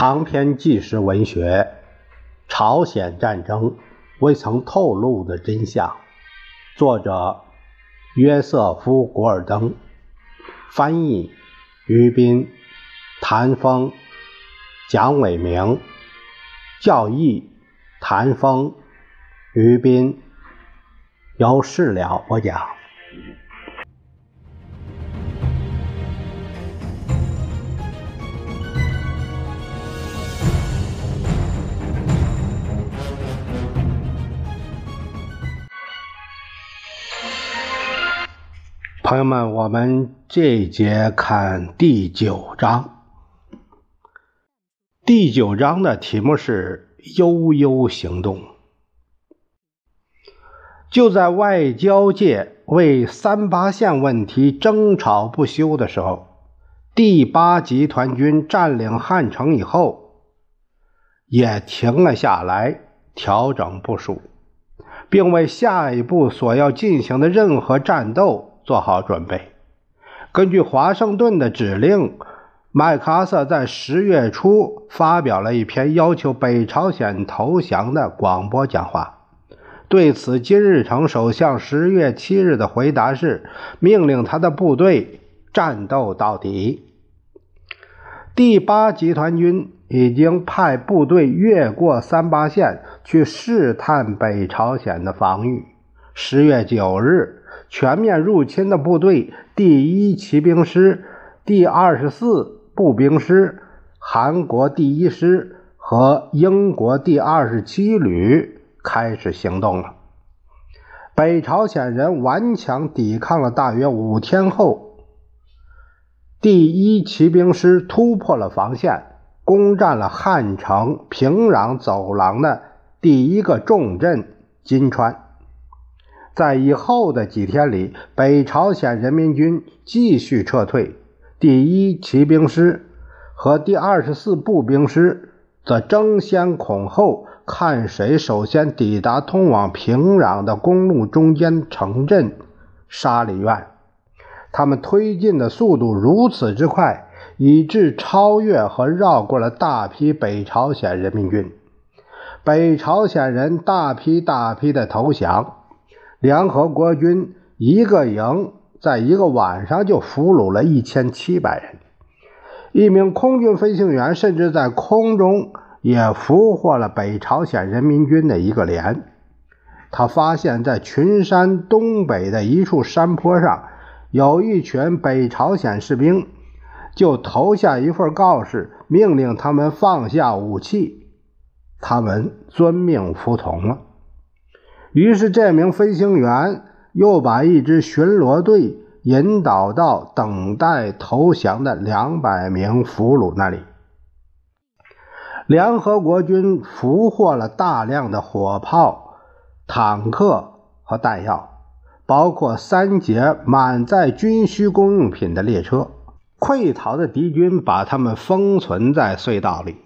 长篇纪实文学《朝鲜战争未曾透露的真相》，作者约瑟夫·古尔登，翻译于斌、谭峰、蒋伟明，教义谭峰、于斌，由事了播讲。朋友们，我们这一节看第九章。第九章的题目是“悠悠行动”。就在外交界为三八线问题争吵不休的时候，第八集团军占领汉城以后，也停了下来，调整部署，并为下一步所要进行的任何战斗。做好准备。根据华盛顿的指令，麦克阿瑟在十月初发表了一篇要求北朝鲜投降的广播讲话。对此，金日成首相十月七日的回答是：命令他的部队战斗到底。第八集团军已经派部队越过三八线去试探北朝鲜的防御。十月九日。全面入侵的部队第一骑兵师、第二十四步兵师、韩国第一师和英国第二十七旅开始行动了。北朝鲜人顽强抵抗了大约五天后，第一骑兵师突破了防线，攻占了汉城平壤走廊的第一个重镇金川。在以后的几天里，北朝鲜人民军继续撤退，第一骑兵师和第二十四步兵师则争先恐后，看谁首先抵达通往平壤的公路中间城镇沙里院。他们推进的速度如此之快，以致超越和绕过了大批北朝鲜人民军。北朝鲜人大批大批的投降。联合国军一个营在一个晚上就俘虏了一千七百人，一名空军飞行员甚至在空中也俘获了北朝鲜人民军的一个连。他发现，在群山东北的一处山坡上，有一群北朝鲜士兵，就投下一份告示，命令他们放下武器。他们遵命服从了。于是，这名飞行员又把一支巡逻队引导到等待投降的两百名俘虏那里。联合国军俘获了大量的火炮、坦克和弹药，包括三节满载军需公用品的列车。溃逃的敌军把他们封存在隧道里，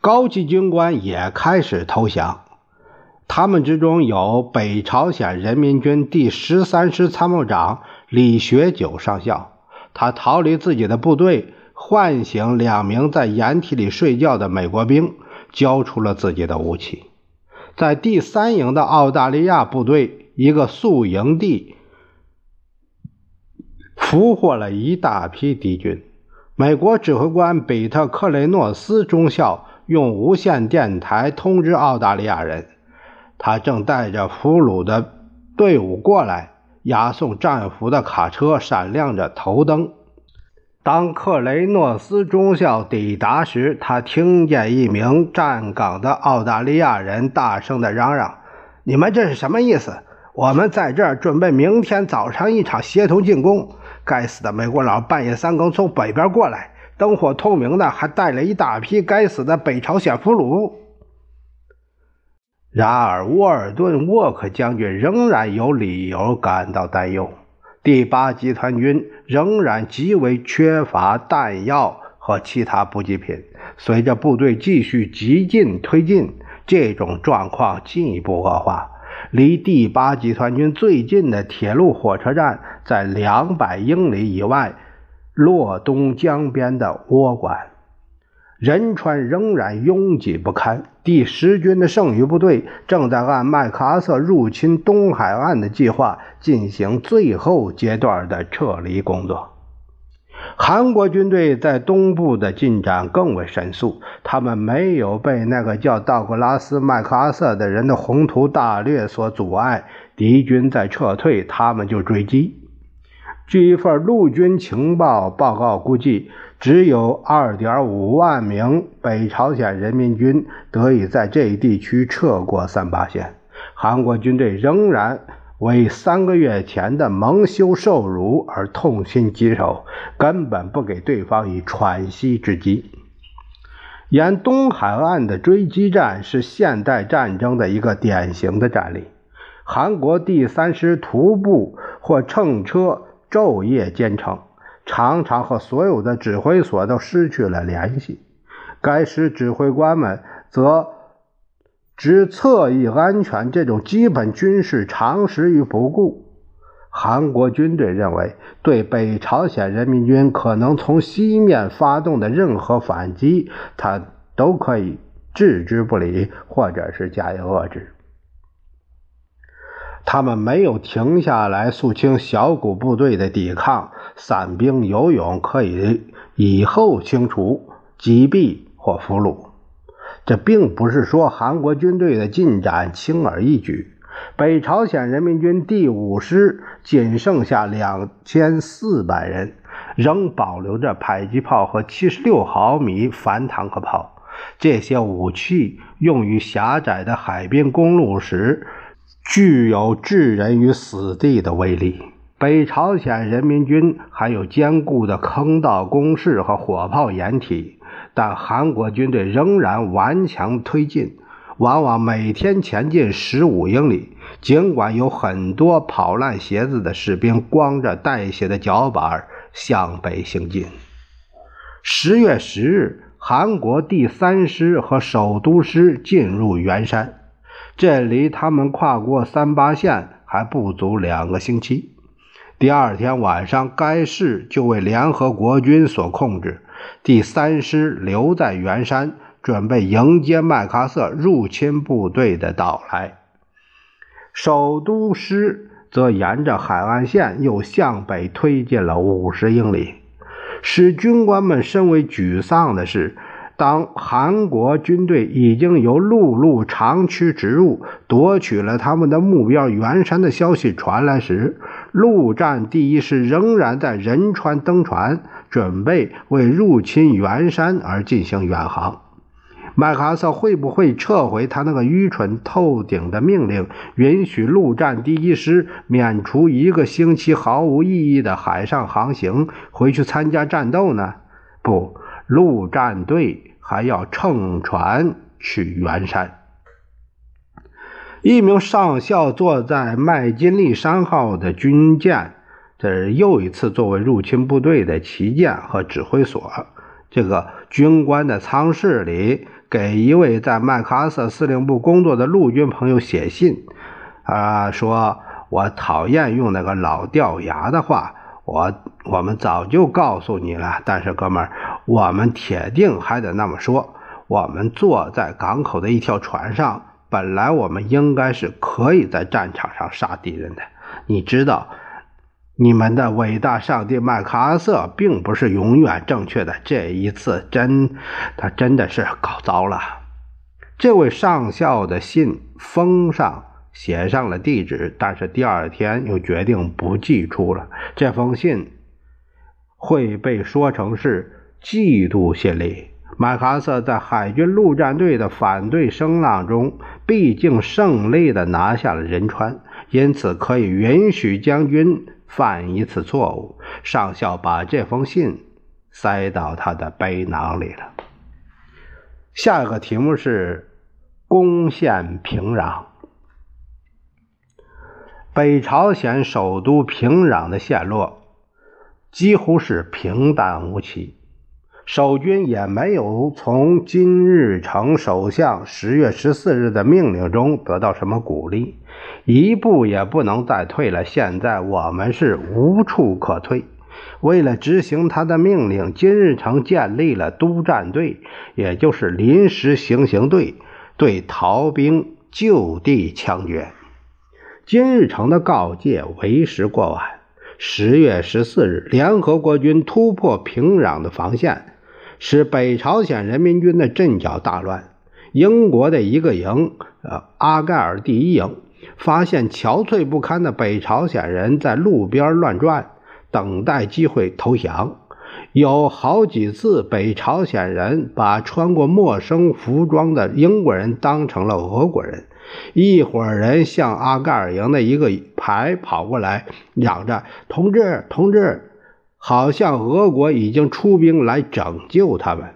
高级军官也开始投降。他们之中有北朝鲜人民军第十三师参谋长李学九上校，他逃离自己的部队，唤醒两名在掩体里睡觉的美国兵，交出了自己的武器。在第三营的澳大利亚部队一个宿营地，俘获了一大批敌军。美国指挥官比特克雷诺斯中校用无线电台通知澳大利亚人。他正带着俘虏的队伍过来，押送战俘的卡车闪亮着头灯。当克雷诺斯中校抵达时，他听见一名站岗的澳大利亚人大声地嚷嚷：“你们这是什么意思？我们在这儿准备明天早上一场协同进攻。该死的美国佬半夜三更从北边过来，灯火通明的，还带了一大批该死的北朝鲜俘虏。”然而，沃尔顿·沃克将军仍然有理由感到担忧。第八集团军仍然极为缺乏弹药和其他补给品。随着部队继续急进推进，这种状况进一步恶化。离第八集团军最近的铁路火车站在两百英里以外，洛东江边的倭馆。仁川仍然拥挤不堪。第十军的剩余部队正在按麦克阿瑟入侵东海岸的计划进行最后阶段的撤离工作。韩国军队在东部的进展更为神速，他们没有被那个叫道格拉斯·麦克阿瑟的人的宏图大略所阻碍。敌军在撤退，他们就追击。据一份陆军情报报告估计，只有2.5万名北朝鲜人民军得以在这一地区撤过三八线。韩国军队仍然为三个月前的蒙羞受辱而痛心疾首，根本不给对方以喘息之机。沿东海岸的追击战是现代战争的一个典型的战例。韩国第三师徒步或乘车。昼夜兼程，常常和所有的指挥所都失去了联系。该师指挥官们则置侧翼安全这种基本军事常识于不顾。韩国军队认为，对北朝鲜人民军可能从西面发动的任何反击，他都可以置之不理，或者是加以遏制。他们没有停下来肃清小股部队的抵抗，散兵游勇可以以后清除、击毙或俘虏。这并不是说韩国军队的进展轻而易举。北朝鲜人民军第五师仅剩下两千四百人，仍保留着迫击炮和七十六毫米反坦克炮。这些武器用于狭窄的海滨公路时。具有置人于死地的威力。北朝鲜人民军还有坚固的坑道工事和火炮掩体，但韩国军队仍然顽强推进，往往每天前进十五英里。尽管有很多跑烂鞋子的士兵光着带血的脚板向北行进。十月十日，韩国第三师和首都师进入元山。这离他们跨过三八线还不足两个星期。第二天晚上，该市就为联合国军所控制。第三师留在元山，准备迎接麦克阿瑟入侵部队的到来。首都师则沿着海岸线又向北推进了五十英里。使军官们深为沮丧的是。当韩国军队已经由陆路长驱直入，夺取了他们的目标元山的消息传来时，陆战第一师仍然在仁川登船，准备为入侵元山而进行远航。麦克阿瑟会不会撤回他那个愚蠢透顶的命令，允许陆战第一师免除一个星期毫无意义的海上航行，回去参加战斗呢？不。陆战队还要乘船去元山。一名上校坐在麦金利山号的军舰，这是又一次作为入侵部队的旗舰和指挥所。这个军官的舱室里，给一位在麦克阿瑟司令部工作的陆军朋友写信，啊，说我讨厌用那个老掉牙的话。我我们早就告诉你了，但是哥们儿，我们铁定还得那么说。我们坐在港口的一条船上，本来我们应该是可以在战场上杀敌人的。你知道，你们的伟大上帝麦克阿瑟并不是永远正确的。这一次真，他真的是搞糟了。这位上校的信封上。写上了地址，但是第二天又决定不寄出了。这封信会被说成是嫉妒信里。麦克阿瑟在海军陆战队的反对声浪中，毕竟胜利的拿下了仁川，因此可以允许将军犯一次错误。上校把这封信塞到他的背囊里了。下一个题目是攻陷平壤。北朝鲜首都平壤的陷落几乎是平淡无奇，守军也没有从金日成首相十月十四日的命令中得到什么鼓励，一步也不能再退了。现在我们是无处可退，为了执行他的命令，金日成建立了督战队，也就是临时行刑队，对逃兵就地枪决。金日成的告诫为时过晚。十月十四日，联合国军突破平壤的防线，使北朝鲜人民军的阵脚大乱。英国的一个营，呃，阿盖尔第一营，发现憔悴不堪的北朝鲜人在路边乱转。等待机会投降，有好几次北朝鲜人把穿过陌生服装的英国人当成了俄国人。一伙人向阿盖尔营的一个排跑过来，嚷着：“同志，同志！”好像俄国已经出兵来拯救他们。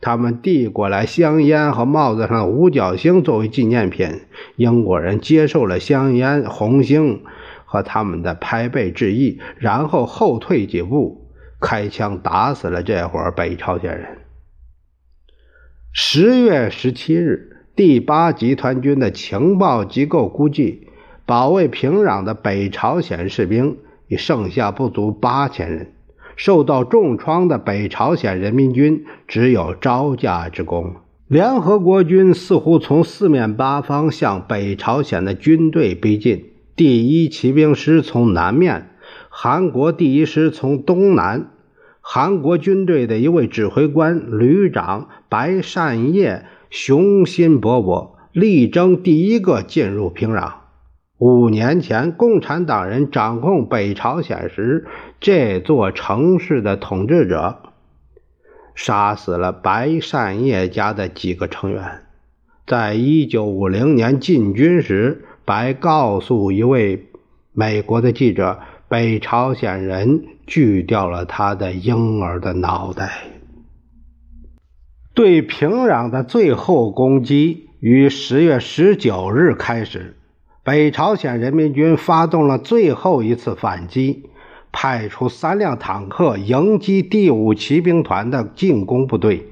他们递过来香烟和帽子上的五角星作为纪念品。英国人接受了香烟、红星。和他们的拍背致意，然后后退几步，开枪打死了这伙北朝鲜人。十月十七日，第八集团军的情报机构估计，保卫平壤的北朝鲜士兵已剩下不足八千人，受到重创的北朝鲜人民军只有招架之功。联合国军似乎从四面八方向北朝鲜的军队逼近。第一骑兵师从南面，韩国第一师从东南。韩国军队的一位指挥官旅长白善业雄心勃勃，力争第一个进入平壤。五年前，共产党人掌控北朝鲜时，这座城市的统治者杀死了白善业家的几个成员。在一九五零年进军时。白告诉一位美国的记者：“北朝鲜人锯掉了他的婴儿的脑袋。”对平壤的最后攻击于十月十九日开始。北朝鲜人民军发动了最后一次反击，派出三辆坦克迎击第五骑兵团的进攻部队。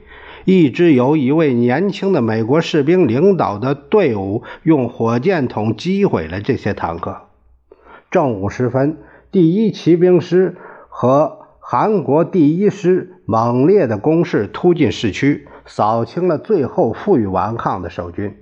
一支由一位年轻的美国士兵领导的队伍用火箭筒击毁了这些坦克。正午时分，第一骑兵师和韩国第一师猛烈的攻势突进市区，扫清了最后负隅顽抗的守军。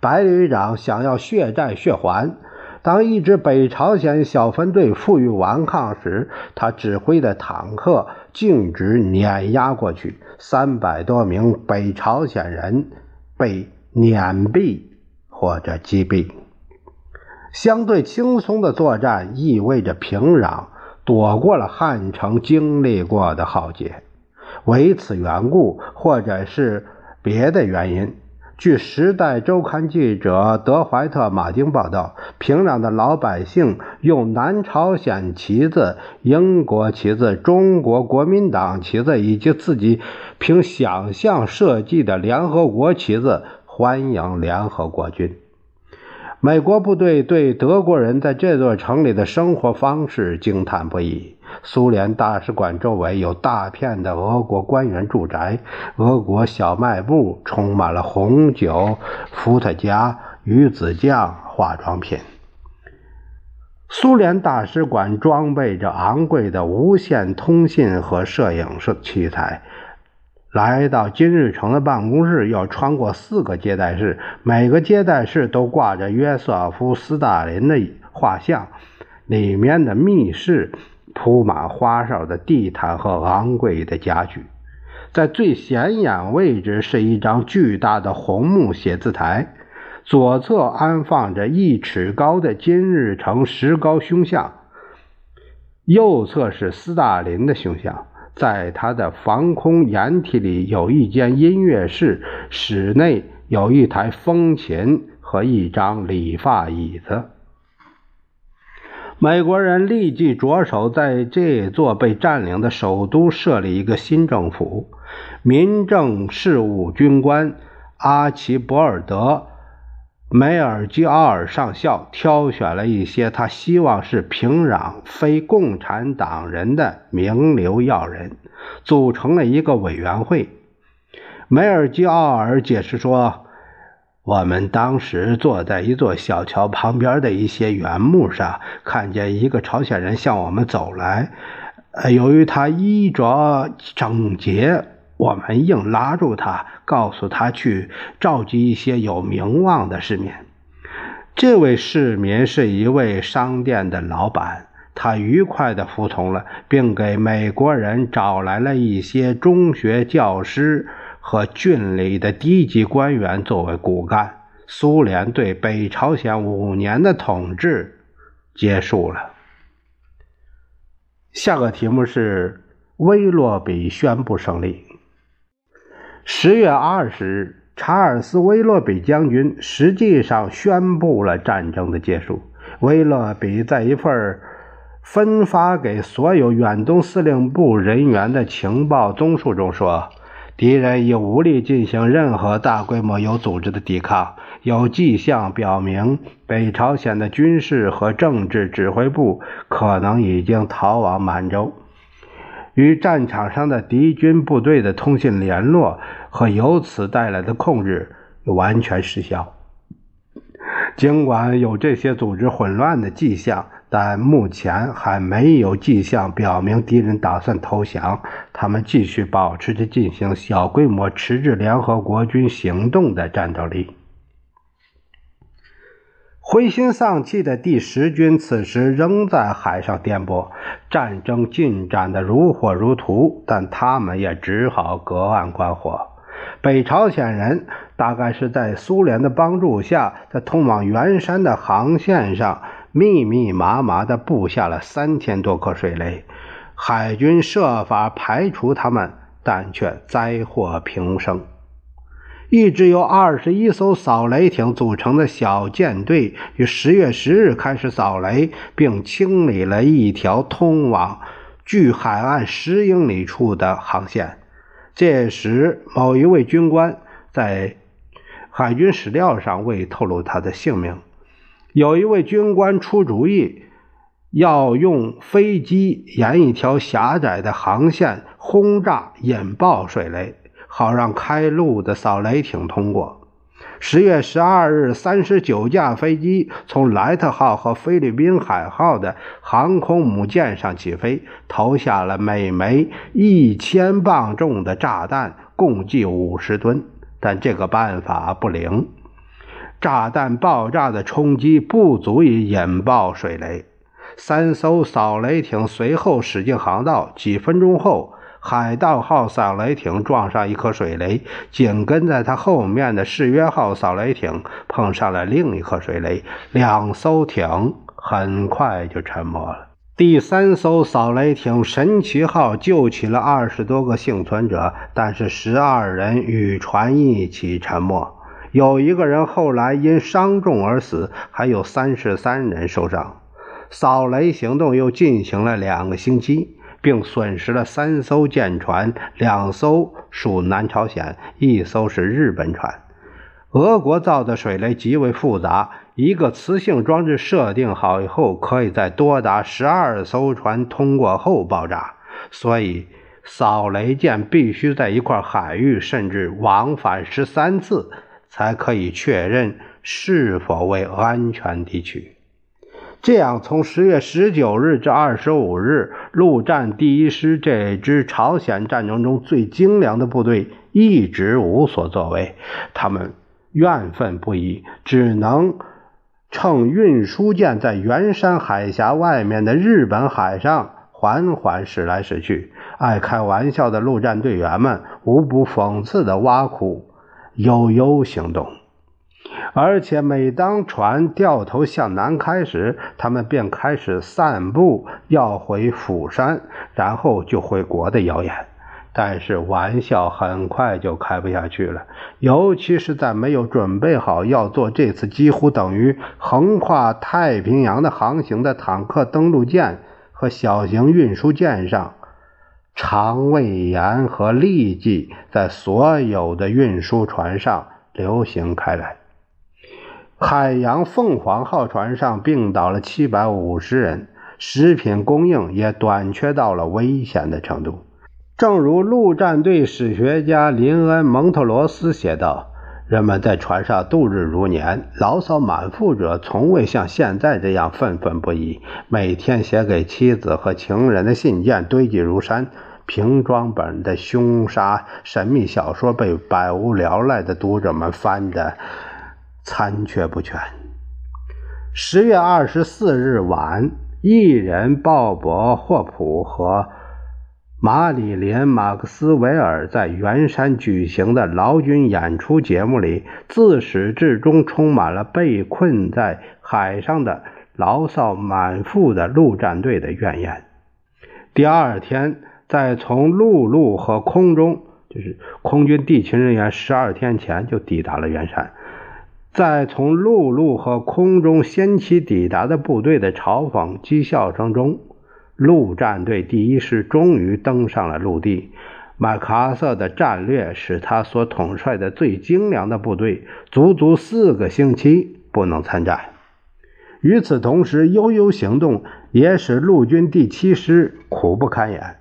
白旅长想要血债血还。当一支北朝鲜小分队负隅顽抗时，他指挥的坦克径直碾压过去，三百多名北朝鲜人被碾毙或者击毙。相对轻松的作战意味着平壤躲过了汉城经历过的浩劫。为此缘故，或者是别的原因。据《时代周刊》记者德怀特·马丁报道，平壤的老百姓用南朝鲜旗子、英国旗子、中国国民党旗子以及自己凭想象设计的联合国旗子欢迎联合国军。美国部队对德国人在这座城里的生活方式惊叹不已。苏联大使馆周围有大片的俄国官员住宅，俄国小卖部充满了红酒、伏特加、鱼子酱、化妆品。苏联大使馆装备着昂贵的无线通信和摄影摄器材。来到金日成的办公室，要穿过四个接待室，每个接待室都挂着约瑟夫·斯大林的画像，里面的密室。铺满花哨的地毯和昂贵的家具，在最显眼位置是一张巨大的红木写字台，左侧安放着一尺高的金日成石膏胸像，右侧是斯大林的胸像。在他的防空掩体里有一间音乐室，室内有一台风琴和一张理发椅子。美国人立即着手在这座被占领的首都设立一个新政府。民政事务军官阿奇博尔德·梅尔基奥尔上校挑选了一些他希望是平壤非共产党人的名流要人，组成了一个委员会。梅尔基奥尔解释说。我们当时坐在一座小桥旁边的一些原木上，看见一个朝鲜人向我们走来。呃，由于他衣着整洁，我们硬拉住他，告诉他去召集一些有名望的市民。这位市民是一位商店的老板，他愉快地服从了，并给美国人找来了一些中学教师和郡里的低级官员作为骨干。苏联对北朝鲜五年的统治结束了。下个题目是威洛比宣布胜利。十月二十日，查尔斯·威洛比将军实际上宣布了战争的结束。威洛比在一份分发给所有远东司令部人员的情报综述中说：“敌人已无力进行任何大规模有组织的抵抗。”有迹象表明，北朝鲜的军事和政治指挥部可能已经逃往满洲，与战场上的敌军部队的通信联络和由此带来的控制完全失效。尽管有这些组织混乱的迹象，但目前还没有迹象表明敌人打算投降。他们继续保持着进行小规模迟滞联合国军行动的战斗力。灰心丧气的第十军此时仍在海上颠簸，战争进展得如火如荼，但他们也只好隔岸观火。北朝鲜人大概是在苏联的帮助下，在通往元山的航线上密密麻麻地布下了三千多颗水雷，海军设法排除他们，但却灾祸频生。一支由二十一艘扫雷艇组成的小舰队于十月十日开始扫雷，并清理了一条通往距海岸十英里处的航线。这时，某一位军官在海军史料上未透露他的姓名。有一位军官出主意，要用飞机沿一条狭窄的航线轰炸引爆水雷。好让开路的扫雷艇通过。十月十二日，三十九架飞机从莱特号和菲律宾海号的航空母舰上起飞，投下了每枚一千磅重的炸弹，共计五十吨。但这个办法不灵，炸弹爆炸的冲击不足以引爆水雷。三艘扫雷艇随后驶进航道，几分钟后。海盗号扫雷艇撞上一颗水雷，紧跟在它后面的誓约号扫雷艇碰上了另一颗水雷，两艘艇很快就沉没了。第三艘扫雷艇神奇号救起了二十多个幸存者，但是十二人与船一起沉没，有一个人后来因伤重而死，还有三十三人受伤。扫雷行动又进行了两个星期。并损失了三艘舰船，两艘属南朝鲜，一艘是日本船。俄国造的水雷极为复杂，一个磁性装置设定好以后，可以在多达十二艘船通过后爆炸，所以扫雷舰必须在一块海域，甚至往返十三次，才可以确认是否为安全地区。这样，从十月十九日至二十五日，陆战第一师这支朝鲜战争中最精良的部队一直无所作为。他们怨愤不已，只能乘运输舰在元山海峡外面的日本海上缓缓驶来驶去。爱开玩笑的陆战队员们无不讽刺地挖苦悠悠行动。而且，每当船掉头向南开时，他们便开始散布要回釜山，然后就回国的谣言。但是，玩笑很快就开不下去了，尤其是在没有准备好要做这次几乎等于横跨太平洋的航行的坦克登陆舰和小型运输舰上，肠胃炎和痢疾在所有的运输船上流行开来。海洋凤凰号船上病倒了七百五十人，食品供应也短缺到了危险的程度。正如陆战队史学家林恩·蒙特罗斯写道：“人们在船上度日如年，牢骚满腹者从未像现在这样愤愤不已。每天写给妻子和情人的信件堆积如山，平装本的凶杀神秘小说被百无聊赖的读者们翻得残缺不全。十月二十四日晚，艺人鲍勃·霍普和。马里莲·马克斯韦尔在圆山举行的劳军演出节目里，自始至终充满了被困在海上的牢骚满腹的陆战队的怨言。第二天，在从陆路和空中，就是空军地勤人员十二天前就抵达了圆山，在从陆路和空中先期抵达的部队的嘲讽讥笑声中。陆战队第一师终于登上了陆地。麦克阿瑟的战略使他所统帅的最精良的部队足足四个星期不能参战。与此同时，悠悠行动也使陆军第七师苦不堪言。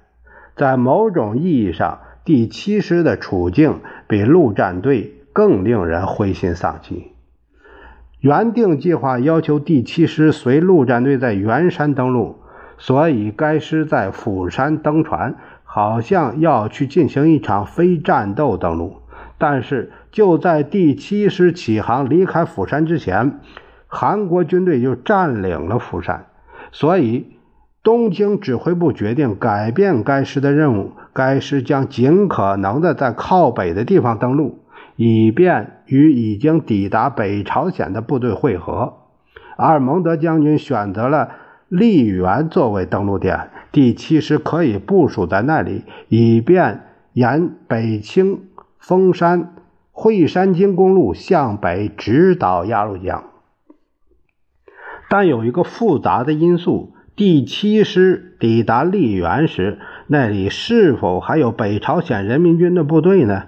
在某种意义上，第七师的处境比陆战队更令人灰心丧气。原定计划要求第七师随陆战队在圆山登陆。所以，该师在釜山登船，好像要去进行一场非战斗登陆。但是，就在第七师起航离开釜山之前，韩国军队就占领了釜山。所以，东京指挥部决定改变该师的任务，该师将尽可能的在靠北的地方登陆，以便与已经抵达北朝鲜的部队会合。阿尔蒙德将军选择了。丽园作为登陆点，第七师可以部署在那里，以便沿北清丰山惠山京公路向北直捣鸭绿江。但有一个复杂的因素：第七师抵达丽园时，那里是否还有北朝鲜人民军的部队呢？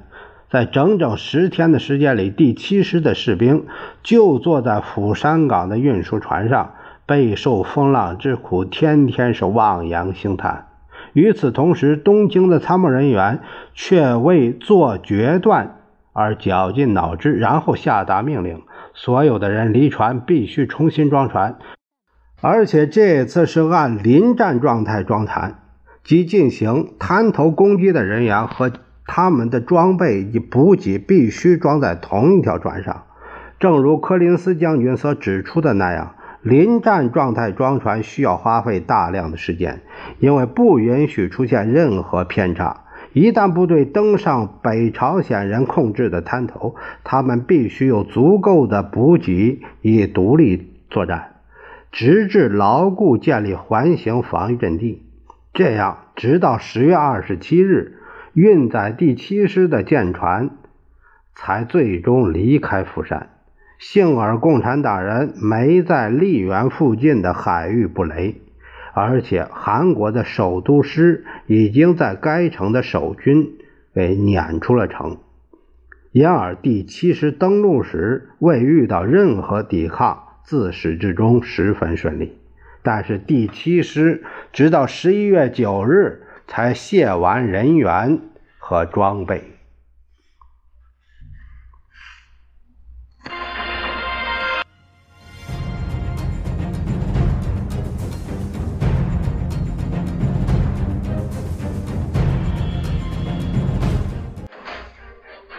在整整十天的时间里，第七师的士兵就坐在釜山港的运输船上。备受风浪之苦，天天是望洋兴叹。与此同时，东京的参谋人员却为做决断而绞尽脑汁，然后下达命令：所有的人离船必须重新装船，而且这次是按临战状态装船，即进行滩头攻击的人员和他们的装备及补给必须装在同一条船上。正如柯林斯将军所指出的那样。临战状态装船需要花费大量的时间，因为不允许出现任何偏差。一旦部队登上北朝鲜人控制的滩头，他们必须有足够的补给以独立作战，直至牢固建立环形防御阵地。这样，直到十月二十七日，运载第七师的舰船才最终离开釜山。幸而共产党人没在丽园附近的海域布雷，而且韩国的首都师已经在该城的守军给撵出了城，因而第七师登陆时未遇到任何抵抗，自始至终十分顺利。但是第七师直到十一月九日才卸完人员和装备。